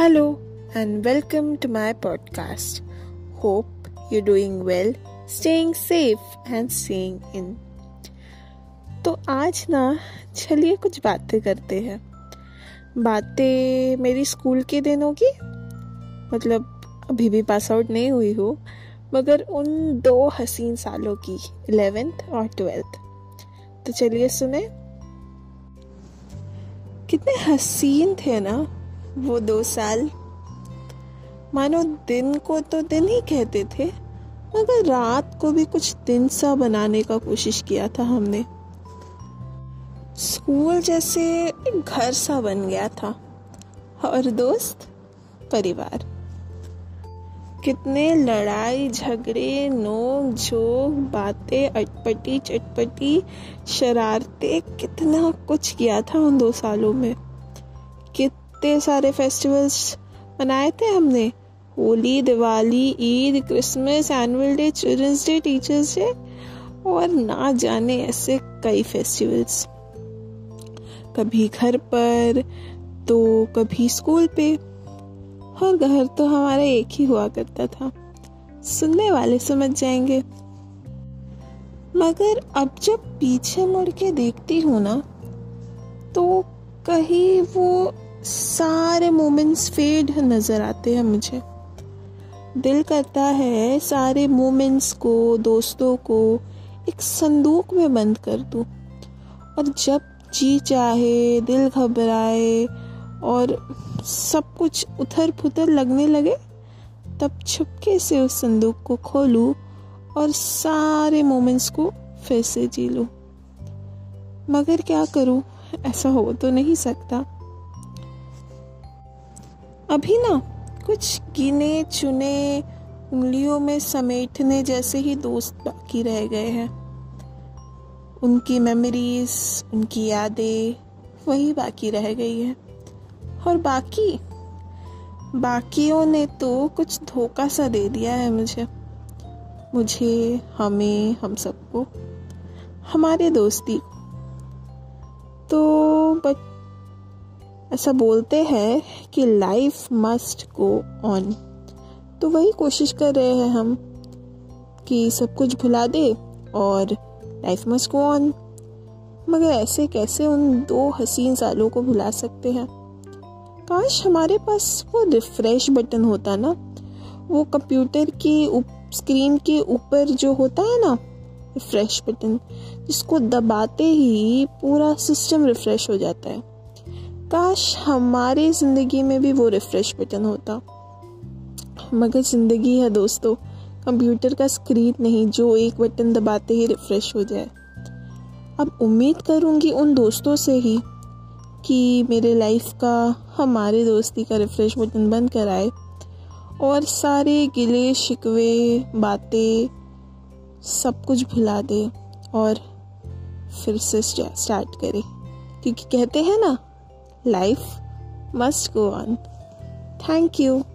Hello and welcome to my podcast. Hope you're doing well, staying safe and staying in. तो आज ना चलिए कुछ बातें करते हैं बातें मेरी स्कूल के दिनों की मतलब अभी भी पास आउट नहीं हुई हो मगर उन दो हसीन सालों की इलेवेंथ और ट्वेल्थ तो चलिए सुने कितने हसीन थे ना वो दो साल। मानो दिन को तो दिन ही कहते थे, मगर रात को भी कुछ दिन सा बनाने का कोशिश किया था हमने। स्कूल जैसे घर सा बन गया था। और दोस्त, परिवार। कितने लड़ाई, झगड़े नोक झोंक बातें, अटपटी चटपटी, शरारते, कितना कुछ किया था उन दो सालों में। कितने सारे फेस्टिवल्स मनाए थे हमने। Holi, Diwali, Eid Christmas annual day children's day teachers' day और ना जाने ऐसे कई फेस्टिवल्स कभी घर पर तो कभी स्कूल पे, और घर तो हमारा एक ही हुआ करता था। सुनने वाले समझ जाएँगे। मगर अब जब पीछे मुड़ के देखती हूँ ना तो कहीं वो सारे मोमेंट्स फेड नज़र आते हैं मुझे। दिल करता है सारे मोमेंट्स को, दोस्तों को एक संदूक में बंद कर दूँ। और जब जी चाहे, दिल घबराए और सब कुछ उथर पुथर लगने लगे, तब छुपके से उस संदूक को खोलूं और सारे मोमेंट्स को फिर से जी लूँ। मगर क्या करूँ? ऐसा हो तो नहीं सकता। अभी ना कुछ गिने, चुने, उंगलियों में समेटने जैसे ही दोस्त बाकी रह गए हैं। उनकी मेमोरीज उनकी यादें, वही बाकी रह गई है। और बाकी, बाकियों ने तो कुछ धोखा सा दे दिया है मुझे। मुझे, हमें, हम सबको। हमारे दोस्ती। तो बट ऐसा बोलते हैं कि लाइफ मस्ट गो ऑन तो वही कोशिश कर रहे हैं हम कि सब कुछ भुला दे और लाइफ मस्ट गो ऑन मगर ऐसे कैसे उन दो हसीन सालों को भुला सकते हैं? काश हमारे पास वो रिफ्रेश बटन होता ना। वो कंप्यूटर की स्क्रीन के ऊपर जो होता है ना रिफ्रेश बटन जिसको दबाते ही पूरा सिस्टम रिफ्रेश हो जाता है। काश हमारी ज़िंदगी में भी वो रिफ्रेश बटन होता। मगर ज़िंदगी है दोस्तों कंप्यूटर का स्क्रीन नहीं, जो एक बटन दबाते ही रिफ्रेश हो जाए। अब उम्मीद करूँगी उन दोस्तों से ही कि मेरे लाइफ का, हमारे दोस्ती का रिफ्रेश बटन बंद कराए और सारे गिले, शिकवे, बातें, सब कुछ भुला दे और फिर से स्टार्ट करें। क्योंकि कहते हैं ना life must go on. Thank you.